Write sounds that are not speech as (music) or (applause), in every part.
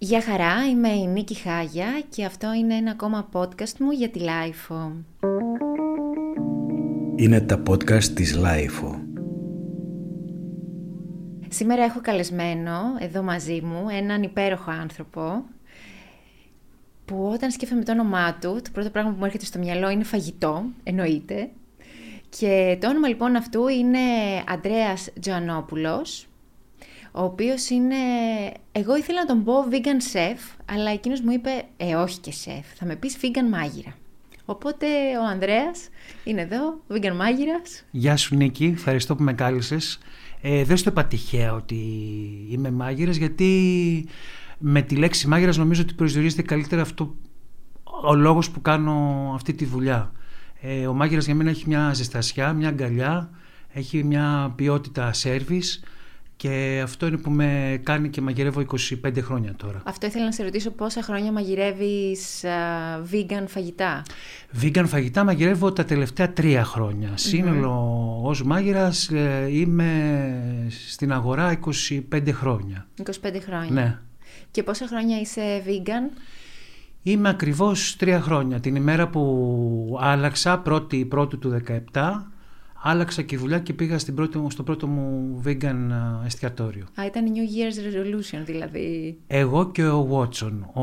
Γεια χαρά, είμαι η Νίκη Χάγια και αυτό είναι ένα ακόμα podcast μου για τη LiFO. Είναι τα podcast της LiFO. Σήμερα έχω καλεσμένο εδώ μαζί μου έναν υπέροχο άνθρωπο που όταν σκέφτομαι το όνομά του, το πρώτο πράγμα που μου έρχεται στο μυαλό είναι φαγητό, εννοείται. Και το όνομα λοιπόν αυτού είναι Αντρέας Τζοανόπουλος, ο οποίος είναι... Εγώ ήθελα να τον πω vegan chef, αλλά εκείνος μου είπε, ε όχι και chef, θα με πεις vegan μάγειρα. Οπότε ο Ανδρέας είναι εδώ, vegan μάγειρας. Γεια σου Νίκη, ευχαριστώ που με κάλεσες. Ε, δεν στο είπα τυχαία ότι είμαι μάγειρας, γιατί με τη λέξη μάγειρας νομίζω ότι προσδιορίζεται καλύτερα αυτό ο λόγος που κάνω αυτή τη δουλειά. Ε, ο μάγειρας για μένα έχει μια ζεστασιά, μια αγκαλιά, έχει μια ποιότητα σέρβις, και αυτό είναι που με κάνει και μαγειρεύω 25 χρόνια τώρα. Αυτό ήθελα να σε ρωτήσω πόσα χρόνια μαγειρεύεις uh, vegan φαγητά; Vegan φαγητά μαγειρεύω τα τελευταία τρία χρόνια. Σύνολο ως μάγειρας ε, είμαι στην αγορά 25 χρόνια. 25 χρόνια. Ναι. Και πόσα χρόνια είσαι vegan? Είμαι ακριβώς τρία χρόνια. Την ημέρα που άλλαξα, πρώτη, πρώτη του 17, άλλαξα και δουλειά και πήγα στην πρώτη, στο πρώτο μου vegan εστιατόριο. Α, ήταν New Year's Resolution δηλαδή. Εγώ και ο Watson, ο,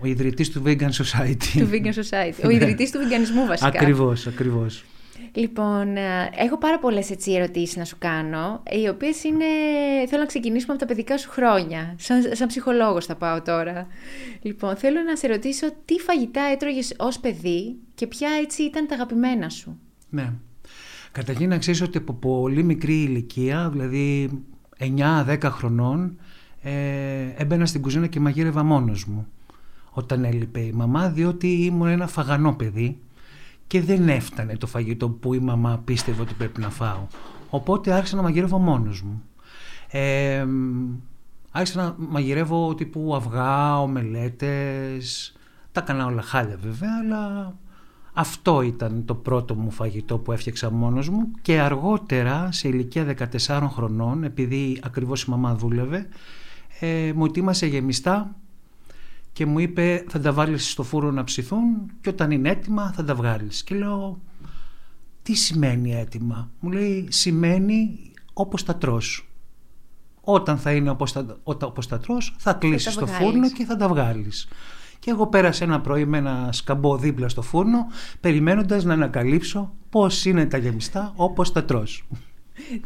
ο ιδρυτής του Vegan Society. του Vegan Society, ο ιδρυτής του βιγκανισμού βασικά. Ακριβώς, ακριβώς. Λοιπόν, έχω πάρα πολλές έτσι ερωτήσεις να σου κάνω, οι οποίες είναι, θέλω να ξεκινήσουμε από τα παιδικά σου χρόνια. Σαν, σαν ψυχολόγος θα πάω τώρα. Λοιπόν, θέλω να σε ρωτήσω τι φαγητά έτρωγες ως παιδί και ποια έτσι ήταν τα αγαπημένα σου. Ναι. Καταρχήν να ξέρεις ότι από πολύ μικρή ηλικία, δηλαδή 9-10 χρονών, ε, έμπαινα στην κουζίνα και μαγείρευα μόνος μου όταν έλειπε η μαμά, διότι ήμουν ένα φαγανό παιδί και δεν έφτανε το φαγητό που η μαμά πίστευε ότι πρέπει να φάω. Οπότε άρχισα να μαγειρεύω μόνος μου. Ε, άρχισα να μαγειρεύω τύπου αυγά, ομελέτες, τα έκανα όλα χάλια βέβαια, αλλά αυτό ήταν το πρώτο μου φαγητό που έφτιαξα μόνος μου και αργότερα σε ηλικία 14 χρονών επειδή ακριβώς η μαμά δούλευε ε, μου ετοίμασε γεμιστά και μου είπε θα τα βάλεις στο φούρνο να ψηθούν και όταν είναι έτοιμα θα τα βγάλεις και λέω τι σημαίνει έτοιμα μου λέει σημαίνει όπως τα τρως. Όταν θα είναι όπως τα, όπως τα τρως θα κλείσεις το φούρνο και θα τα βγάλεις και εγώ πέρασα ένα πρωί με ένα σκαμπό δίπλα στο φούρνο, περιμένοντας να ανακαλύψω πώς είναι τα γεμιστά όπως τα τρως.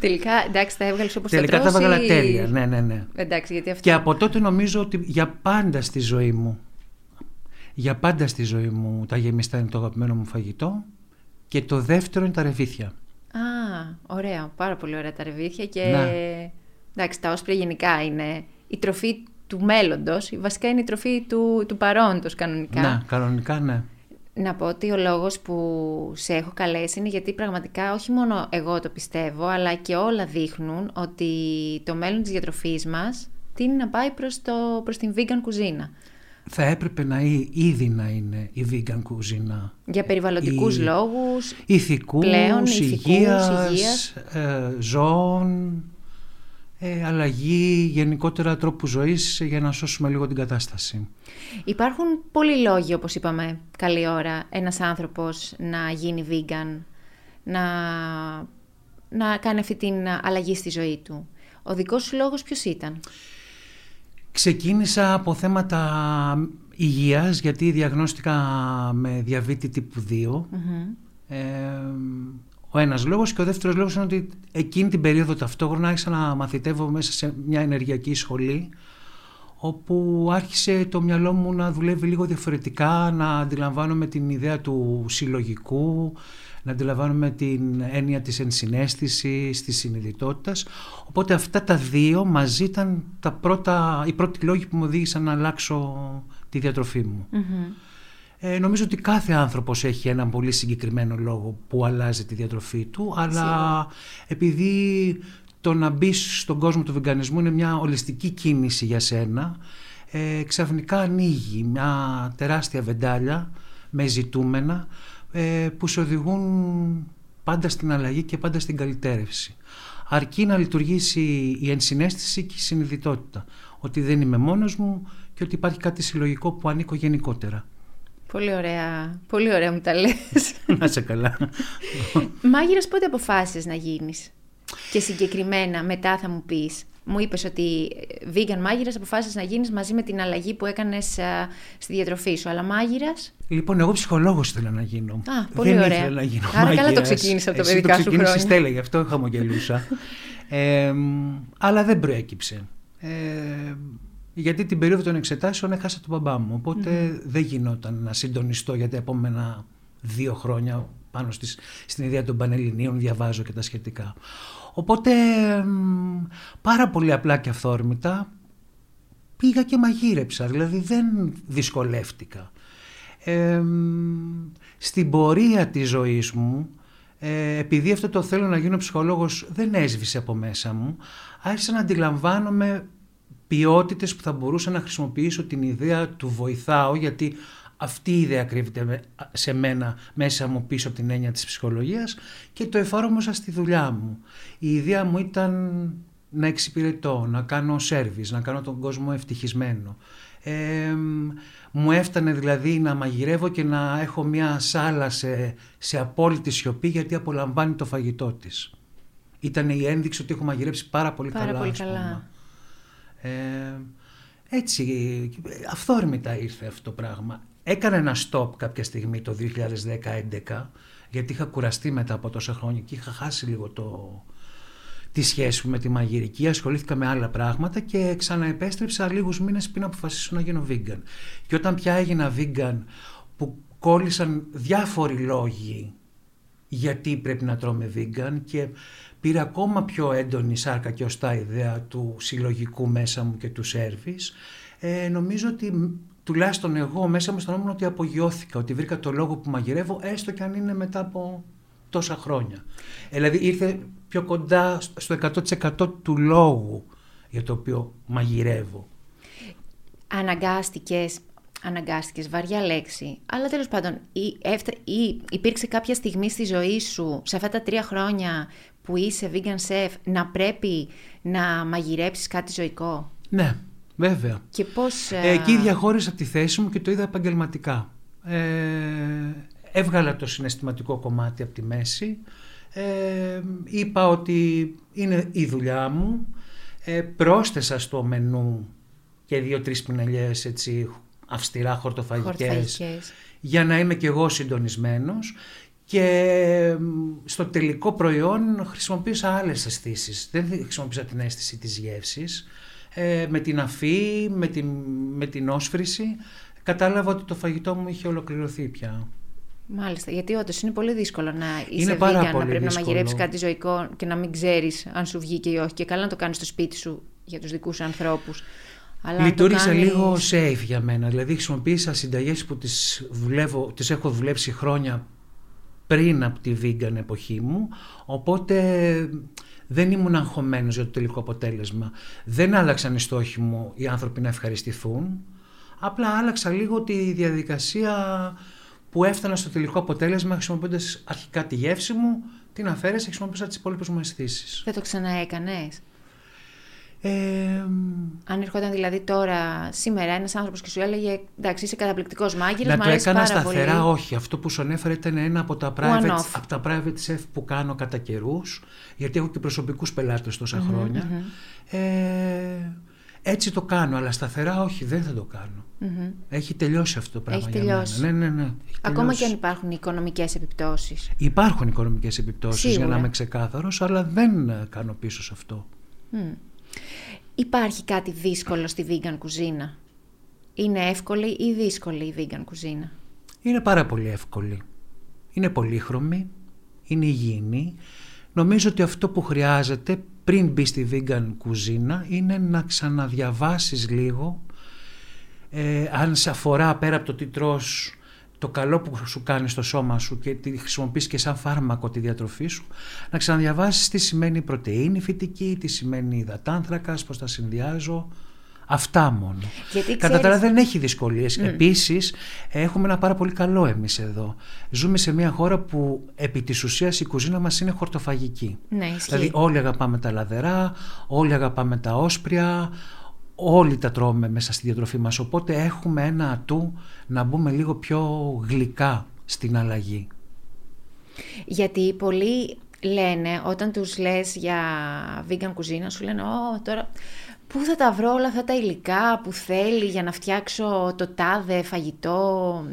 Τελικά, εντάξει, τα έβγαλες όπως τα Τελικά τα έβγαλα τέλεια, ναι, ναι, ναι. Εντάξει, γιατί αυτό... Και από τότε νομίζω ότι για πάντα στη ζωή μου, για πάντα στη ζωή μου τα γεμιστά είναι το αγαπημένο μου φαγητό και το δεύτερο είναι τα ρεβίθια. Α, ωραία, πάρα πολύ ωραία τα ρεβίθια και ναι. εντάξει, τα όσπρια γενικά είναι η τροφή του μέλλοντος, βασικά είναι η τροφή του, του παρόντος κανονικά. Ναι, κανονικά ναι. Να πω ότι ο λόγος που σε έχω καλέσει είναι γιατί πραγματικά όχι μόνο εγώ το πιστεύω, αλλά και όλα δείχνουν ότι το μέλλον της διατροφής μας τίνει να πάει προς, το, προς την vegan κουζίνα. Θα έπρεπε να ήδη να είναι η vegan κουζίνα. Για περιβαλλοντικούς η... λόγους, ηθικούς, πλέον, ηθικούς, υγείας, υγείας. Ε, ζώων, ε, αλλαγή γενικότερα τρόπου ζωής για να σώσουμε λίγο την κατάσταση. Υπάρχουν πολλοί λόγοι, όπως είπαμε, καλή ώρα, ένας άνθρωπος να γίνει vegan, να, να κάνει αυτή την αλλαγή στη ζωή του. Ο δικός σου λόγος ποιος ήταν; Ξεκίνησα από θέματα υγείας, γιατί διαγνώστηκα με διαβήτη τύπου 2. Ο ένας λόγος και ο δεύτερος λόγος είναι ότι εκείνη την περίοδο ταυτόχρονα άρχισα να μαθητεύω μέσα σε μια ενεργειακή σχολή όπου άρχισε το μυαλό μου να δουλεύει λίγο διαφορετικά, να αντιλαμβάνομαι την ιδέα του συλλογικού, να αντιλαμβάνομαι την έννοια της ενσυναίσθησης, της συνειδητότητας. Οπότε αυτά τα δύο μαζί ήταν τα πρώτα, οι πρώτοι λόγοι που μου οδήγησαν να αλλάξω τη διατροφή μου. Ε, νομίζω ότι κάθε άνθρωπος έχει έναν πολύ συγκεκριμένο λόγο που αλλάζει τη διατροφή του, αλλά επειδή το να μπει στον κόσμο του βιγκανισμού είναι μια ολιστική κίνηση για σένα, ε, ξαφνικά ανοίγει μια τεράστια βεντάλια με ζητούμενα ε, που σε οδηγούν πάντα στην αλλαγή και πάντα στην καλυτέρευση. Αρκεί να λειτουργήσει η ενσυναίσθηση και η συνειδητότητα. Ότι δεν είμαι μόνος μου και ότι υπάρχει κάτι συλλογικό που ανήκω γενικότερα. Πολύ ωραία, πολύ ωραία μου τα λες. (laughs) Να σε καλά. Μάγειρας πότε αποφάσισες να γίνεις; Και συγκεκριμένα μετά θα μου πεις. Μου είπες ότι vegan μάγειρας αποφάσισες να γίνεις μαζί με την αλλαγή που έκανες α, στη διατροφή σου. Αλλά μάγειρας... Λοιπόν, εγώ ψυχολόγος ήθελα να γίνω. Α, πολύ Δεν ωραία. ήθελα να γίνω Άρα καλά το μάγειρας. ξεκίνησα από τα Εσύ παιδικά το σου ξεκίνησες χρόνια. τέλεια, γι' αυτό χαμογελούσα. (laughs) ε, αλλά δεν προέκυψε. Ε, γιατί την περίοδο των εξετάσεων έχασα τον μπαμπά μου. οποτε δεν γινόταν να συντονιστώ για τα επόμενα δύο χρόνια πάνω στις, στην ιδέα των Πανελληνίων, διαβάζω και τα σχετικά. Οπότε μ, πάρα πολύ απλά και αυθόρμητα πήγα και μαγείρεψα, δηλαδή δεν δυσκολεύτηκα. Ε, μ, στην πορεία της ζωής μου, ε, επειδή αυτό το θέλω να γίνω ψυχολόγος δεν έσβησε από μέσα μου, άρχισα να αντιλαμβάνομαι ποιότητες που θα μπορούσα να χρησιμοποιήσω την ιδέα του βοηθάω, γιατί αυτή η ιδέα κρύβεται με- σε μένα μέσα μου πίσω από την έννοια της ψυχολογίας και το εφάρμοσα στη δουλειά μου. Η ιδέα μου ήταν να εξυπηρετώ, να κάνω σέρβις, να κάνω τον κόσμο ευτυχισμένο. Ε, μου έφτανε δηλαδή να μαγειρεύω και να έχω μια σάλα σε, σε απόλυτη σιωπή γιατί απολαμβάνει το φαγητό της. Ήταν η ένδειξη ότι έχω μαγειρέψει πάρα πολύ Πάρα καλά. πολύ ας πούμε. καλά. Ε, έτσι, αυθόρμητα ήρθε αυτό το πράγμα. Έκανα ένα stop κάποια στιγμή το 2010-2011 γιατί είχα κουραστεί μετά από τόσα χρόνια και είχα χάσει λίγο το, τη σχέση μου με τη μαγειρική, ασχολήθηκα με άλλα πράγματα και ξαναεπέστρεψα λίγους μήνες πριν αποφασίσω να γίνω vegan. Και όταν πια έγινα vegan που κόλλησαν διάφοροι λόγοι γιατί πρέπει να τρώμε vegan και πήρα ακόμα πιο έντονη σάρκα και οστά ιδέα του συλλογικού μέσα μου και του σέρβις. Ε, νομίζω ότι μ, τουλάχιστον εγώ μέσα μου αισθανόμουν ότι απογειώθηκα, ότι βρήκα το λόγο που μαγειρεύω έστω και αν είναι μετά από τόσα χρόνια. Ε, δηλαδή ήρθε πιο κοντά στο 100% του λόγου για το οποίο μαγειρεύω. Αναγκάστηκες, αναγκάστηκες, βαριά λέξη, αλλά τέλος πάντων ή, έφτα, ή υπήρξε κάποια στιγμή στη ζωή σου, σε αυτά τα τρία χρόνια που είσαι vegan chef, να πρέπει να μαγειρέψεις κάτι ζωικό; Ναι, βέβαια. Και πώς... Ε, εκεί διαχώρισα τη θέση μου και το είδα επαγγελματικά. Ε, έβγαλα το συναισθηματικό κομμάτι από τη μέση. Ε, είπα ότι είναι η δουλειά μου. Ε, πρόσθεσα στο μενού και δύο-τρεις πινελιές έτσι αυστηρά χορτοφαγικές, Χορτοφαγικές. για να είμαι και εγώ συντονισμένος και μ, στο τελικό προϊόν χρησιμοποίησα άλλες αισθήσεις. Δεν χρησιμοποίησα την αίσθηση της γεύσης. Ε, με την αφή, με την, με την όσφρηση, κατάλαβα ότι το φαγητό μου είχε ολοκληρωθεί πια. Μάλιστα, γιατί όντως είναι πολύ δύσκολο να είσαι Είναι πάρα vegan, να πολύ πρέπει να δύσκολο. μαγειρέψεις κάτι ζωικό και να μην ξέρεις αν σου βγήκε ή όχι. Και καλά να το κάνεις στο σπίτι σου για τους δικούς σου ανθρώπους. Αλλά αν το Λειτουργήσε κάνεις- λίγο safe για μένα. Δηλαδή χρησιμοποίησα συνταγές που τις, δουλεύω, τις έχω δουλέψει χρόνια πριν από τη vegan εποχή μου, οπότε δεν ήμουν αγχωμένος για το τελικό αποτέλεσμα. Δεν άλλαξαν οι στόχοι μου οι άνθρωποι να ευχαριστηθούν, απλά άλλαξα λίγο τη διαδικασία που έφτανα στο τελικό αποτέλεσμα χρησιμοποιώντας αρχικά τη γεύση μου, την αφαίρεση, χρησιμοποιώσα τις υπόλοιπες μου αισθήσεις. Δεν το ξαναέκανες; Ε, Αν ερχόταν δηλαδή τώρα, σήμερα, ένας άνθρωπος και σου έλεγε Εντάξει, είσαι καταπληκτικός μάγειρα, Να μου το αρέσει έκανα πάρα σταθερά, πολύ. όχι. Αυτό που σου ανέφερα ήταν ένα από τα One private, off. από τα private chef που κάνω κατά καιρούς, γιατί έχω και προσωπικούς πελάτες τόσα χρόνια. Ε, έτσι το κάνω, αλλά σταθερά όχι, δεν θα το κάνω. Μμμ. Έχει τελειώσει αυτό το πράγμα Έχει για τελειώσει. μένα. Ναι, ναι, ναι. Έχει Ακόμα τελειώσει. και αν υπάρχουν οικονομικές επιπτώσεις. Υπάρχουν οικονομικές επιπτώσεις για Σίγουρα. να είμαι ξεκάθαρος, αλλά δεν ε, κάνω πίσω σε αυτό. Υπάρχει κάτι δύσκολο στη vegan κουζίνα; Είναι εύκολη ή δύσκολη η vegan κουζίνα; Είναι πάρα πολύ εύκολη. Είναι πολύχρωμη, είναι υγιεινή. Νομίζω ότι αυτό που χρειάζεται πριν μπει στη vegan κουζίνα είναι να ξαναδιαβάσεις λίγο ε, αν σε αφορά πέρα από το τι τρως το καλό που σου κάνεις στο σώμα σου και τη χρησιμοποιείς και σαν φάρμακο τη διατροφή σου, να ξαναδιαβάσεις τι σημαίνει πρωτεΐνη φυτική, τι σημαίνει υδατάνθρακας, πώς τα συνδυάζω. Αυτά μόνο. Γιατί Κατά τα άλλα ξέρεις- δεν έχει δυσκολίες. Επίσης έχουμε ένα πάρα πολύ καλό εμείς εδώ. Ζούμε σε μια χώρα που επί της ουσίας η κουζίνα μας είναι χορτοφαγική. Ναι, ισχύει. Δηλαδή όλοι αγαπάμε τα λαδερά, όλοι αγαπάμε τα όσπρια, όλοι τα τρώμε μέσα στη διατροφή μας, οπότε έχουμε ένα ατού να μπούμε λίγο πιο γλυκά στην αλλαγή. Γιατί πολλοί λένε, όταν τους λες για vegan κουζίνα, σου λένε «Ω, τώρα πού θα τα βρω όλα αυτά τα υλικά που θέλει για να φτιάξω το τάδε φαγητό,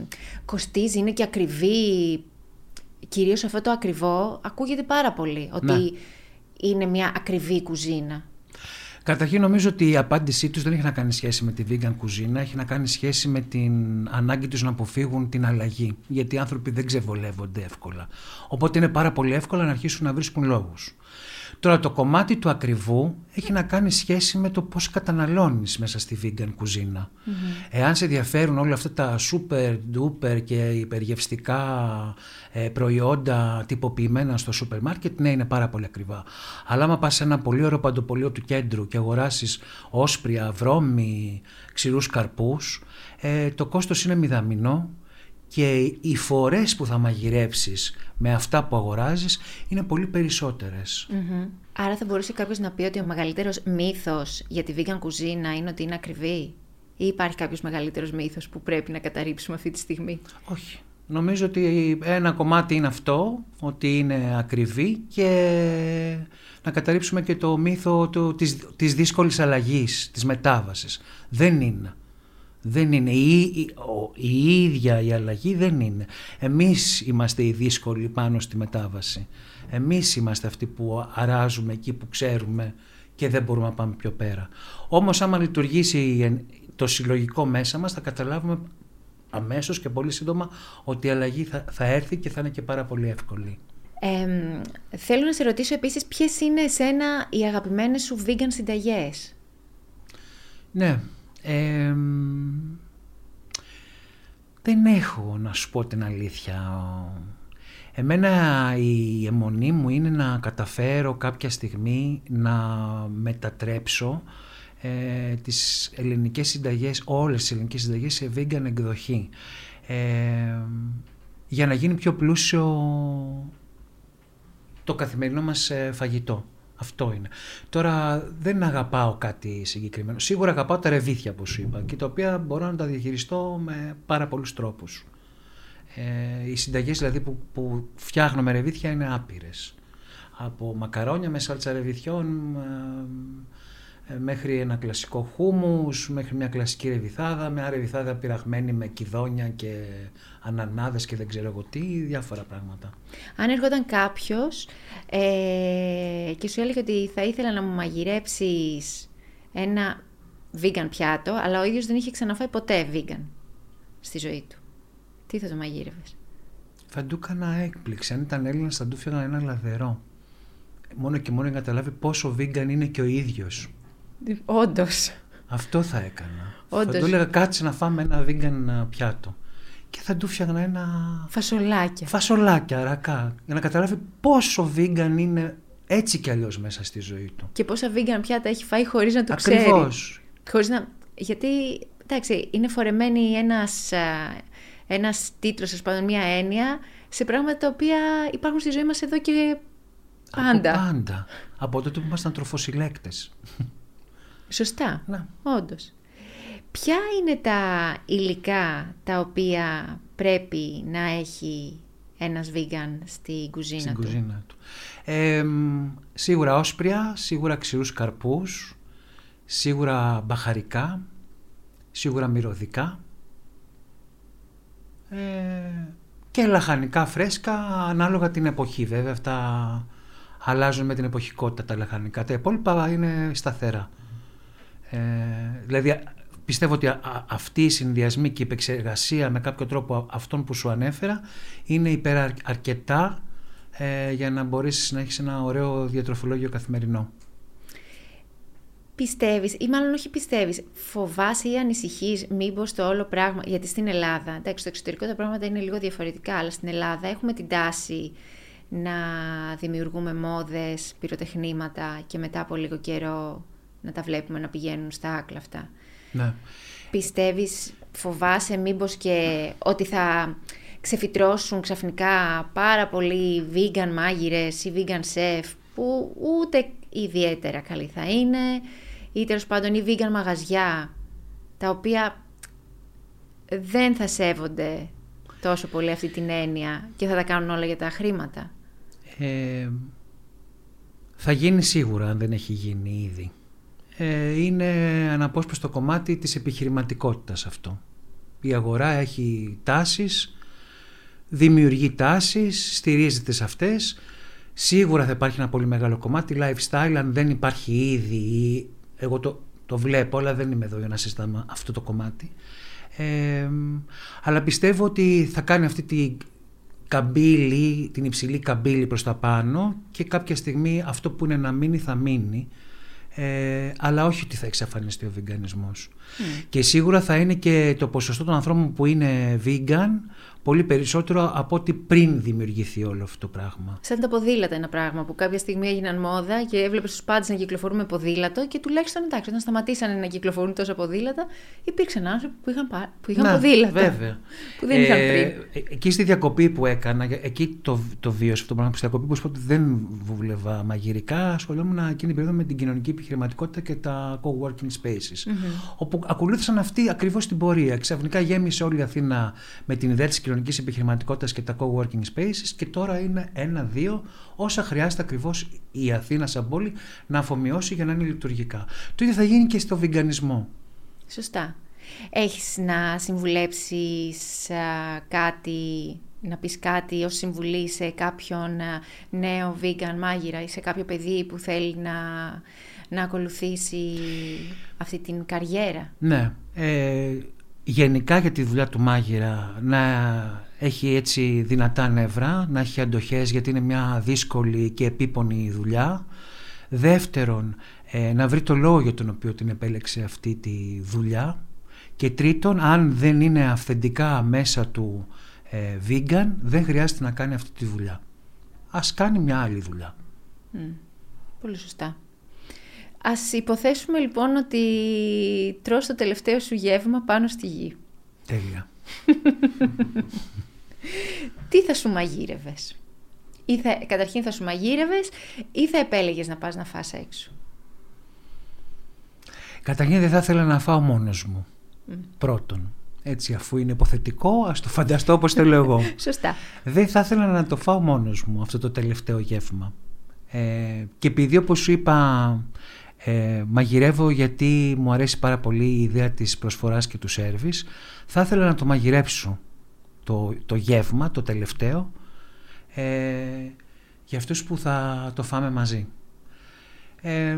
κοστίζει, είναι και ακριβή». Κυρίως αυτό το ακριβό ακούγεται πάρα πολύ, ότι Ναι. είναι μια ακριβή κουζίνα. Καταρχήν νομίζω ότι η απάντησή τους δεν έχει να κάνει σχέση με τη vegan κουζίνα, έχει να κάνει σχέση με την ανάγκη τους να αποφύγουν την αλλαγή. Γιατί οι άνθρωποι δεν ξεβολεύονται εύκολα. Οπότε είναι πάρα πολύ εύκολο να αρχίσουν να βρίσκουν λόγους. Τώρα το κομμάτι του ακριβού έχει να κάνει σχέση με το πώς καταναλώνεις μέσα στη vegan κουζίνα. Εάν σε ενδιαφέρουν όλα αυτά τα super duper και υπεργευστικά ε, προϊόντα τυποποιημένα στο σούπερ μάρκετ, ναι είναι πάρα πολύ ακριβά. Αλλά άμα πας σε ένα πολύ ωραίο παντοπολείο του κέντρου και αγοράσεις όσπρια, βρώμη, ξηρούς καρπούς, ε, το κόστος είναι μηδαμινό και οι φορές που θα μαγειρέψεις με αυτά που αγοράζεις είναι πολύ περισσότερες. Μμμ. Άρα θα μπορούσε κάποιος να πει ότι ο μεγαλύτερος μύθος για τη vegan κουζίνα είναι ότι είναι ακριβή; Ή υπάρχει κάποιος μεγαλύτερος μύθος που πρέπει να καταρρύψουμε αυτή τη στιγμή; Όχι. Νομίζω ότι ένα κομμάτι είναι αυτό, ότι είναι ακριβή και να καταρρύψουμε και το μύθο του, της, της δύσκολης αλλαγής, της μετάβασης. Δεν είναι. Δεν είναι. Η, η, ο- η ίδια η αλλαγή δεν είναι. Εμείς είμαστε οι δύσκολοι πάνω στη μετάβαση. Εμείς είμαστε αυτοί που αράζουμε εκεί που ξέρουμε και δεν μπορούμε να πάμε πιο πέρα. Όμως άμα λειτουργήσει το συλλογικό μέσα μας θα καταλάβουμε αμέσως και πολύ σύντομα ότι η αλλαγή θα, θα έρθει και θα είναι και πάρα πολύ εύκολη. Εμ, θέλω να σε ρωτήσω επίσης ποιες είναι εσένα οι αγαπημένες σου vegan συνταγές; Ναι. Εμ, δεν έχω να σου πω την αλήθεια. Εμένα η αιμονή μου είναι να καταφέρω κάποια στιγμή να μετατρέψω ε, τις ελληνικές συνταγές, όλες τις ελληνικές συνταγές σε vegan εκδοχή. Ε, για να γίνει πιο πλούσιο το καθημερινό μας ε, φαγητό. Αυτό είναι. Τώρα δεν αγαπάω κάτι συγκεκριμένο. Σίγουρα αγαπάω τα ρεβίθια που σου είπα και τα οποία μπορώ να τα διαχειριστώ με πάρα πολλούς τρόπους. Ε, οι συνταγές δηλαδή που, που φτιάχνω με ρεβίθια είναι άπειρες. Από μακαρόνια με σάλτσα ρεβιθιών ε, ε, μέχρι ένα κλασικό χούμους, μέχρι μια κλασική ρεβιθάδα, μια ρεβιθάδα πειραγμένη με κιδόνια και ανανάδες και δεν ξέρω εγώ τι, διάφορα πράγματα. Αν έρχονταν κάποιος ε, και σου έλεγε ότι θα ήθελα να μου μαγειρέψεις ένα vegan πιάτο, αλλά ο ίδιος δεν είχε ξαναφάει ποτέ vegan στη ζωή του. Τι θα το μαγείρευες; Θα του έκανα έκπληξη. Αν ήταν Έλληνας, θα του έφυγα ένα λαδερό. Μόνο και μόνο για να καταλάβει πόσο vegan είναι και ο ίδιος. Όντως. Αυτό θα έκανα. Όντως. Θα του έλεγα κάτσε να φάμε ένα vegan πιάτο. Και θα του φτιάχνα ένα Φασολάκια. φασολάκι αρακά. Για να καταλάβει πόσο vegan είναι έτσι κι αλλιώς μέσα στη ζωή του. Και πόσα vegan πιάτα έχει φάει χωρίς να το Ακριβώς. ξέρει. Χωρίς να... Γιατί, εντάξει, είναι φορεμένη ένας, α, ένας τίτλος, ας πάντων, μια έννοια, σε πράγματα τα οποία υπάρχουν στη ζωή μας εδώ και πάντα. Από πάντα. Από τότε που ήμασταν τροφοσυλλέκτες. Σωστά. Να. Όντως. Ποια είναι τα υλικά τα οποία πρέπει να έχει ένας vegan στη κουζίνα στην του; κουζίνα του. Ε, μ, σίγουρα όσπρια, σίγουρα ξηρούς καρπούς, σίγουρα μπαχαρικά, σίγουρα μυρωδικά ε, και λαχανικά φρέσκα ανάλογα την εποχή βέβαια αυτά αλλάζουν με την εποχικότητα τα λαχανικά τα υπόλοιπα είναι σταθερά ε, δηλαδή α- πιστεύω ότι α- α- αυτή η συνδυασμή και η επεξεργασία με κάποιο τρόπο α- αυτών που σου ανέφερα είναι υπεραρκετά ε, για να μπορέσεις να έχεις ένα ωραίο διατροφολόγιο καθημερινό. Πιστεύεις, ή μάλλον όχι πιστεύεις, φοβάσαι ή ανησυχείς μήπως το όλο πράγμα, γιατί στην Ελλάδα, εντάξει, στο εξωτερικό τα πράγματα είναι λίγο διαφορετικά, αλλά στην Ελλάδα έχουμε την τάση να δημιουργούμε μόδες, πυροτεχνήματα και μετά από λίγο καιρό να τα βλέπουμε να πηγαίνουν στα άκλα αυτά. Ναι. Πιστεύεις, φοβάσαι μήπως και ότι θα ξεφυτρώσουν ξαφνικά πάρα πολλοί vegan μάγειρες ή vegan chef που ούτε ιδιαίτερα καλοί θα είναι ή τέλος πάντων ή vegan μαγαζιά, τα οποία δεν θα σέβονται τόσο πολύ αυτή την έννοια και θα τα κάνουν όλα για τα χρήματα. Ε, θα γίνει σίγουρα αν δεν έχει γίνει ήδη. Ε, είναι αναπόσπαστο κομμάτι της επιχειρηματικότητας αυτό. Η αγορά έχει τάσεις, δημιουργεί τάσεις, στηρίζεται σε αυτές. Σίγουρα θα υπάρχει ένα πολύ μεγάλο κομμάτι lifestyle αν δεν υπάρχει ήδη εγώ το, το βλέπω αλλά δεν είμαι εδώ για να συζητάμε αυτό το κομμάτι. Ε, αλλά πιστεύω ότι θα κάνει αυτή την καμπύλη, την υψηλή καμπύλη προς τα πάνω και κάποια στιγμή αυτό που είναι να μείνει θα μείνει ε, αλλά όχι ότι θα εξαφανιστεί ο βιγκανισμός. Mm. Και σίγουρα θα είναι και το ποσοστό των ανθρώπων που είναι vegan πολύ περισσότερο από ό,τι πριν δημιουργηθεί όλο αυτό το πράγμα. Σαν τα ποδήλατα ένα πράγμα που κάποια στιγμή έγιναν μόδα και έβλεπες τους πάντες να κυκλοφορούν με ποδήλατο και τουλάχιστον εντάξει, όταν σταματήσανε να κυκλοφορούν τόσα ποδήλατα, υπήρξαν άνθρωποι που είχαν, που είχαν ποδήλατα. Βέβαια. Που δεν είχαν πριν. Ε, εκεί στη διακοπή που έκανα, εκεί το, το βίωσα αυτό το πράγμα. Στη διακοπή που είπα ότι δεν βούλευα μαγειρικά, ασχολούμουν εκείνη την περίοδο με την κοινωνική επιχειρηματικότητα και τα co-working spaces. Mm-hmm. Όπου ακολούθησαν αυτή ακριβώς την πορεία. Ξαφνικά γέμισε όλη η Αθήνα με την ιδέα της κοινωνική επιχειρηματικότητας και τα co-working spaces και τώρα είναι ένα-δύο όσα χρειάζεται ακριβώς η Αθήνα σαν πόλη να αφομοιώσει για να είναι λειτουργικά. Το ίδιο θα γίνει και στο βιγκανισμό. Σωστά. Έχεις να συμβουλέψεις κάτι, να πεις κάτι ως συμβουλή σε κάποιον νέο vegan μάγειρα ή σε κάποιο παιδί που θέλει να, να ακολουθήσει αυτή την καριέρα; Ναι. Ε, γενικά για τη δουλειά του μάγειρα να έχει έτσι δυνατά νεύρα, να έχει αντοχές γιατί είναι μια δύσκολη και επίπονη δουλειά. Δεύτερον, ε, να βρει το λόγο για τον οποίο την επέλεξε αυτή τη δουλειά. Και τρίτον, αν δεν είναι αυθεντικά μέσα του ε, vegan, δεν χρειάζεται να κάνει αυτή τη δουλειά. Ας κάνει μια άλλη δουλειά. Πολύ σωστά. Ας υποθέσουμε λοιπόν ότι τρως το τελευταίο σου γεύμα πάνω στη γη. Τέλεια. Τι θα σου μαγείρευες; Ή θα, καταρχήν θα σου μαγείρευες ή θα επέλεγες να πας να φας έξω; Καταρχήν δεν θα ήθελα να φάω μόνος μου. Πρώτον. Έτσι αφού είναι υποθετικό ας το φανταστώ όπως θέλω εγώ. (laughs) Σωστά. Δεν θα ήθελα να το φάω μόνος μου αυτό το τελευταίο γεύμα. Ε, και επειδή όπως σου είπα ε, μαγειρεύω γιατί μου αρέσει πάρα πολύ η ιδέα της προσφοράς και του σέρβις. Θα ήθελα να το μαγειρέψω το, το γεύμα, το τελευταίο, ε, για αυτούς που θα το φάμε μαζί. Ε,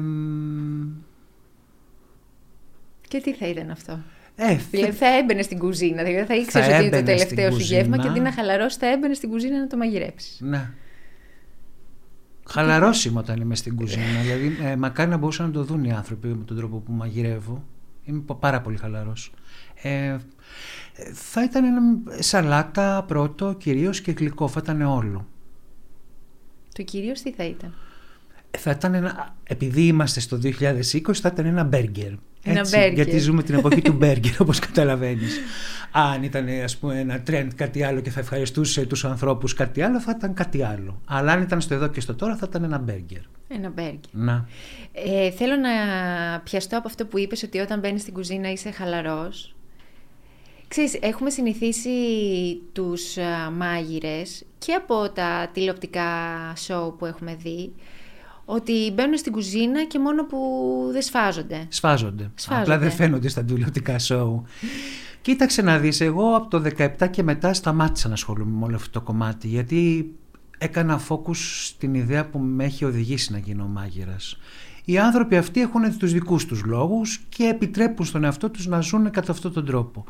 και τι θα ήταν αυτό; Ε, δηλαδή θα έμπαινε στην κουζίνα, δηλαδή θα ήξερε ότι είναι το τελευταίο σου γεύμα και αντί να χαλαρώσεις θα έμπαινε στην κουζίνα να το μαγειρέψεις. Ναι. Χαλαρώσιμο όταν είμαι στην κουζίνα. δηλαδή, ε, μακάρι να μπορούσαν να το δουν οι άνθρωποι με τον τρόπο που μαγειρεύω. Είμαι πάρα πολύ χαλαρός. Ε, θα ήταν ένα σαλάτα πρώτο κυρίως και γλυκό. Θα ήταν όλο. Το κυρίως τι θα ήταν; Θα ήταν ένα, επειδή είμαστε στο 2020 θα ήταν ένα μπέργκερ. Ένα μπέργκερ. Γιατί ζούμε την εποχή του μπέργκερ όπως καταλαβαίνεις αν ήταν ας πούμε ένα trend κάτι άλλο και θα ευχαριστούσε τους ανθρώπους κάτι άλλο θα ήταν κάτι άλλο. Αλλά αν ήταν στο εδώ και στο τώρα θα ήταν ένα μπέργκερ. Ένα μπέργκερ. Να. Ε, θέλω να πιαστώ από αυτό που είπες ότι όταν μπαίνεις στην κουζίνα είσαι χαλαρός. Ξέρεις, έχουμε συνηθίσει τους μάγειρες και από τα τηλεοπτικά show που έχουμε δει ότι μπαίνουν στην κουζίνα και μόνο που δεν σφάζονται. Σφάζονται. σφάζονται. Απλά δεν φαίνονται στα τηλεοπτικά show. Κοίταξε να δεις, εγώ από το 17 και μετά σταμάτησα να ασχολούμαι με όλο αυτό το κομμάτι γιατί έκανα focus στην ιδέα που με έχει οδηγήσει να γίνω μάγειρας. Οι άνθρωποι αυτοί έχουν τους δικούς τους λόγους και επιτρέπουν στον εαυτό τους να ζουν κατά αυτόν τον τρόπο.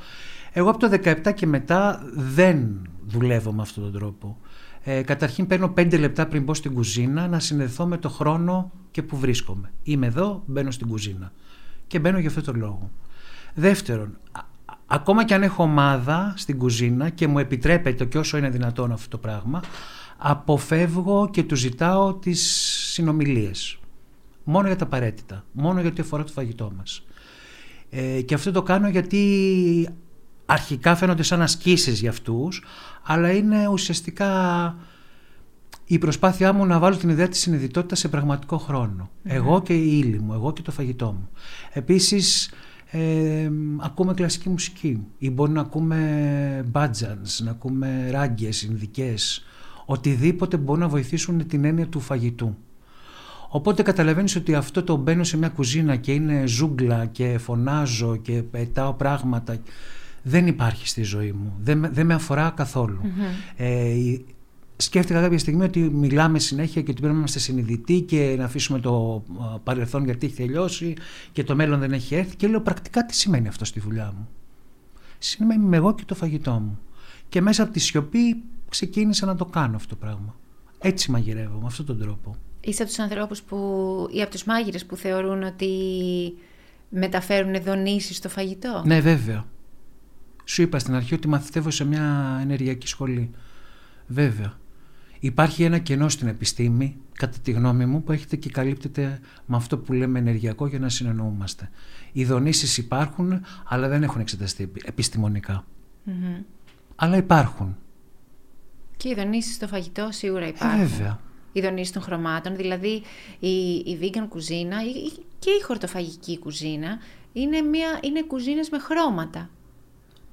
Εγώ από το 17 και μετά δεν δουλεύω με αυτόν τον τρόπο. Ε, καταρχήν παίρνω 5 λεπτά πριν μπω στην κουζίνα να συνδεθώ με το χρόνο και που βρίσκομαι. Είμαι εδώ, μπαίνω στην κουζίνα. Και μπαίνω για αυτόν τον λόγο. Δεύτερον, ακόμα και αν έχω ομάδα στην κουζίνα και μου επιτρέπεται και όσο είναι δυνατόν αυτό το πράγμα, αποφεύγω και του ζητάω τις συνομιλίες. Μόνο για τα απαραίτητα. Μόνο γιατί αφορά το φαγητό μας. Ε, και αυτό το κάνω γιατί αρχικά φαίνονται σαν ασκήσεις για αυτούς, αλλά είναι ουσιαστικά η προσπάθειά μου να βάλω την ιδέα της συνειδητότητας σε πραγματικό χρόνο. Εγώ και η ύλη μου, εγώ και το φαγητό μου. Επίσης, ε, ακούμε κλασική μουσική ή μπορεί να ακούμε μπάτζανς, να ακούμε ράγκες, ινδικές, οτιδήποτε μπορεί να βοηθήσουν την έννοια του φαγητού. Οπότε καταλαβαίνεις ότι αυτό το μπαίνω σε μια κουζίνα και είναι ζούγκλα και φωνάζω και πετάω πράγματα δεν υπάρχει στη ζωή μου. Δεν, δεν με αφορά Ε, σκέφτηκα κάποια στιγμή ότι μιλάμε συνέχεια και ότι πρέπει να είμαστε συνειδητοί και να αφήσουμε το παρελθόν γιατί έχει τελειώσει και το μέλλον δεν έχει έρθει και λέω πρακτικά τι σημαίνει αυτό στη δουλειά μου; Σημαίνει εγώ και το φαγητό μου. Και μέσα από τη σιωπή ξεκίνησα να το κάνω αυτό το πράγμα. Έτσι μαγειρεύω, με αυτόν τον τρόπο. Είσαι από τους ανθρώπους που, ή από τους μάγειρες που θεωρούν ότι μεταφέρουν δονήσεις στο φαγητό; Ναι, βέβαια. Σου είπα στην αρχή ότι μαθητεύω σε μια ενεργειακή σχολή. Βέβαια. Υπάρχει ένα κενό στην επιστήμη, κατά τη γνώμη μου, που έχετε και καλύπτεται με αυτό που λέμε ενεργειακό για να συνεννοούμαστε. Οι δονήσεις υπάρχουν, αλλά δεν έχουν εξεταστεί Αλλά υπάρχουν. Και οι δονήσεις στο φαγητό σίγουρα υπάρχουν. Ε, βέβαια. Οι δονήσεις των χρωμάτων, δηλαδή η, η vegan κουζίνα και η χορτοφαγική κουζίνα είναι, μια, είναι κουζίνες με χρώματα.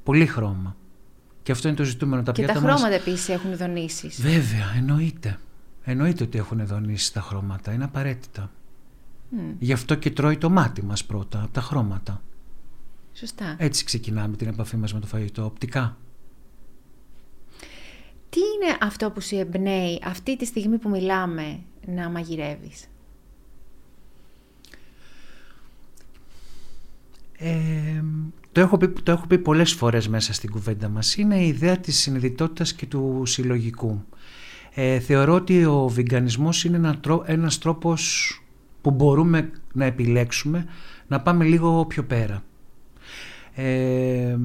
Πολύ χρώμα. Και αυτό είναι το ζητούμενο. Τα και τα χρώματα μας... επίσης έχουν δονήσεις. Βέβαια, εννοείται. Εννοείται ότι έχουν δονήσεις τα χρώματα. Είναι απαραίτητα. Γι' αυτό και τρώει το μάτι μας πρώτα, από τα χρώματα. Σωστά. Έτσι ξεκινάμε την επαφή μας με το φαγητό, οπτικά. Τι είναι αυτό που σου εμπνέει αυτή τη στιγμή που μιλάμε να μαγειρεύεις; Ε, το έχω, πει, το έχω πει πολλές φορές μέσα στην κουβέντα μας, είναι η ιδέα της συνειδητότητας και του συλλογικού. Ε, θεωρώ ότι ο βιγκανισμός είναι ένα, ένας τρόπος που μπορούμε να επιλέξουμε να πάμε λίγο πιο πέρα. Ε,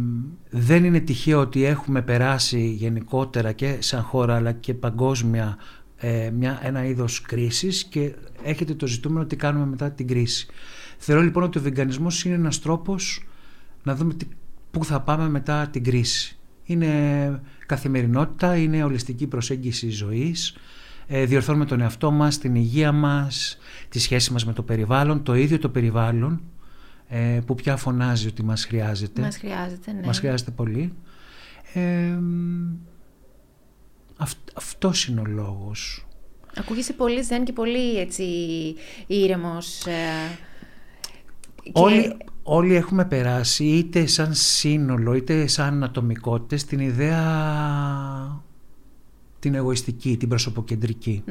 δεν είναι τυχαίο ότι έχουμε περάσει γενικότερα και σαν χώρα αλλά και παγκόσμια ε, μια, ένα είδος κρίσης και έχετε το ζητούμενο τι κάνουμε μετά την κρίση. Θεωρώ λοιπόν ότι ο βιγκανισμός είναι ένας τρόπος να δούμε πού θα πάμε μετά την κρίση. Είναι καθημερινότητα, είναι ολιστική προσέγγιση ζωής, ε, διορθώνουμε τον εαυτό μας, την υγεία μας, τη σχέση μας με το περιβάλλον, το ίδιο το περιβάλλον ε, που πια φωνάζει ότι μας χρειάζεται. Μας χρειάζεται, ναι. Μας χρειάζεται πολύ. Ε, αυ, αυτός είναι ο λόγος. Ακούγεσαι πολύ ζεν και πολύ έτσι ήρεμος. Ε, όλοι, όλοι έχουμε περάσει είτε σαν σύνολο είτε σαν ατομικότητες την ιδέα την εγωιστική, την προσωποκεντρικη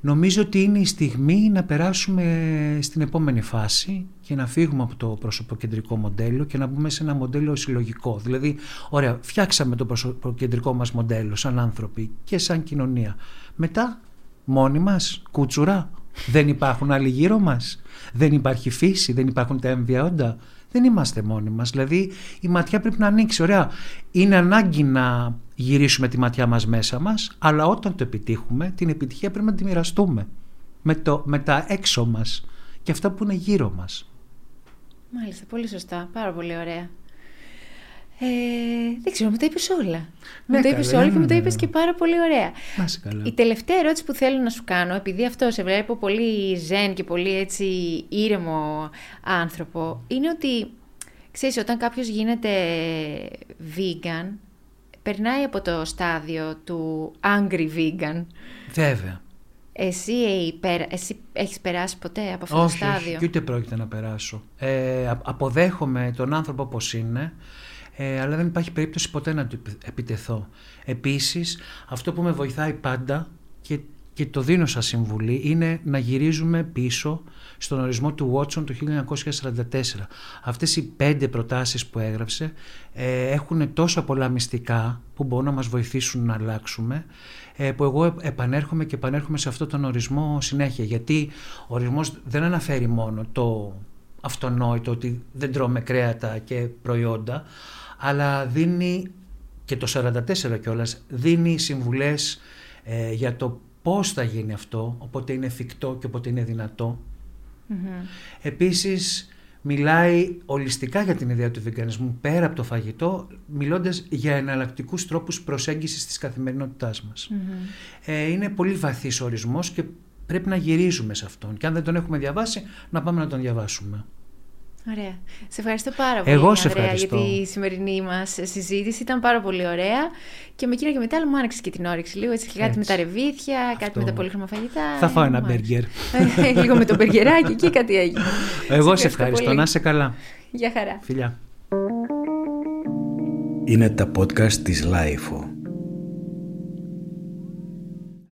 Νομίζω ότι είναι η στιγμή να περάσουμε στην επόμενη φάση και να φύγουμε από το προσωποκεντρικό μοντέλο και να μπούμε σε ένα μοντέλο συλλογικό. Δηλαδή, ωραία, φτιάξαμε το προσωποκεντρικό μας μοντέλο σαν άνθρωποι και σαν κοινωνία. Μετά, μόνοι μας, κούτσουρα, δεν υπάρχουν άλλοι γύρω μας. Δεν υπάρχει φύση, δεν υπάρχουν τα έμβια Δεν είμαστε μόνοι μας. Δηλαδή η ματιά πρέπει να ανοίξει. Ωραία, είναι ανάγκη να γυρίσουμε τη ματιά μας μέσα μας, αλλά όταν το επιτύχουμε, την επιτυχία πρέπει να τη μοιραστούμε με, το, με τα έξω μας και αυτά που είναι γύρω μας. Μάλιστα, πολύ σωστά. Πάρα πολύ ωραία. Ε, δεν ξέρω, μου τα είπες όλα. Ναι, μου τα είπες όλα και μου τα είπες και πάρα πολύ ωραία. καλά. Η τελευταία ερώτηση που θέλω να σου κάνω, επειδή αυτό σε βλέπω πολύ ζεν και πολύ έτσι ήρεμο άνθρωπο, είναι ότι ξέρεις, όταν κάποιος γίνεται vegan, περνάει από το στάδιο του angry vegan. Βέβαια. Εσύ, εσύ έχεις περάσει ποτέ από αυτό το στάδιο; Όχι, ούτε πρόκειται να περάσω. Ε, αποδέχομαι τον άνθρωπο όπως είναι ε, αλλά δεν υπάρχει περίπτωση ποτέ να του επιτεθώ. Επίσης, αυτό που με βοηθάει πάντα και, και το δίνω σαν συμβουλή είναι να γυρίζουμε πίσω στον ορισμό του Watson το 1944. Αυτές οι πέντε προτάσεις που έγραψε ε, έχουν τόσο πολλά μυστικά που μπορούν να μας βοηθήσουν να αλλάξουμε ε, που εγώ επανέρχομαι και επανέρχομαι σε αυτόν τον ορισμό συνέχεια γιατί ο ορισμός δεν αναφέρει μόνο το αυτονόητο ότι δεν τρώμε κρέατα και προϊόντα αλλά δίνει και το 44 κιόλας δίνει συμβουλές ε, για το πώς θα γίνει αυτό, οπότε είναι εφικτό και οπότε είναι Επίσης μιλάει ολιστικά για την ιδέα του βιγκανισμού πέρα από το φαγητό, μιλώντας για εναλλακτικούς τρόπους προσέγγισης της καθημερινότητάς μας. Ε, είναι πολύ βαθύς ορισμός και πρέπει να γυρίζουμε σε αυτόν. Και αν δεν τον έχουμε διαβάσει, να πάμε να τον διαβάσουμε. Ωραία. Σε ευχαριστώ πάρα πολύ, Εγώ σε Ανδρέα, ευχαριστώ. για τη σημερινή μας συζήτηση. Ήταν πάρα πολύ ωραία. Και με εκείνο και μετά μου άνοιξε και την όρεξη λίγο. Έτσι, κάτι Έτσι. με τα ρεβίθια, κάτι Αυτό. με τα πολύχρωμα φαγητά. Θα φάω Ε, ένα μου άρεσε. μπέργκερ. Ε, (laughs) λίγο με το μπεργκεράκι και κάτι έγινε. Εγώ σε ευχαριστώ. πολύ. Να είσαι καλά. Γεια χαρά. Φιλιά. Είναι τα podcast της LiFO.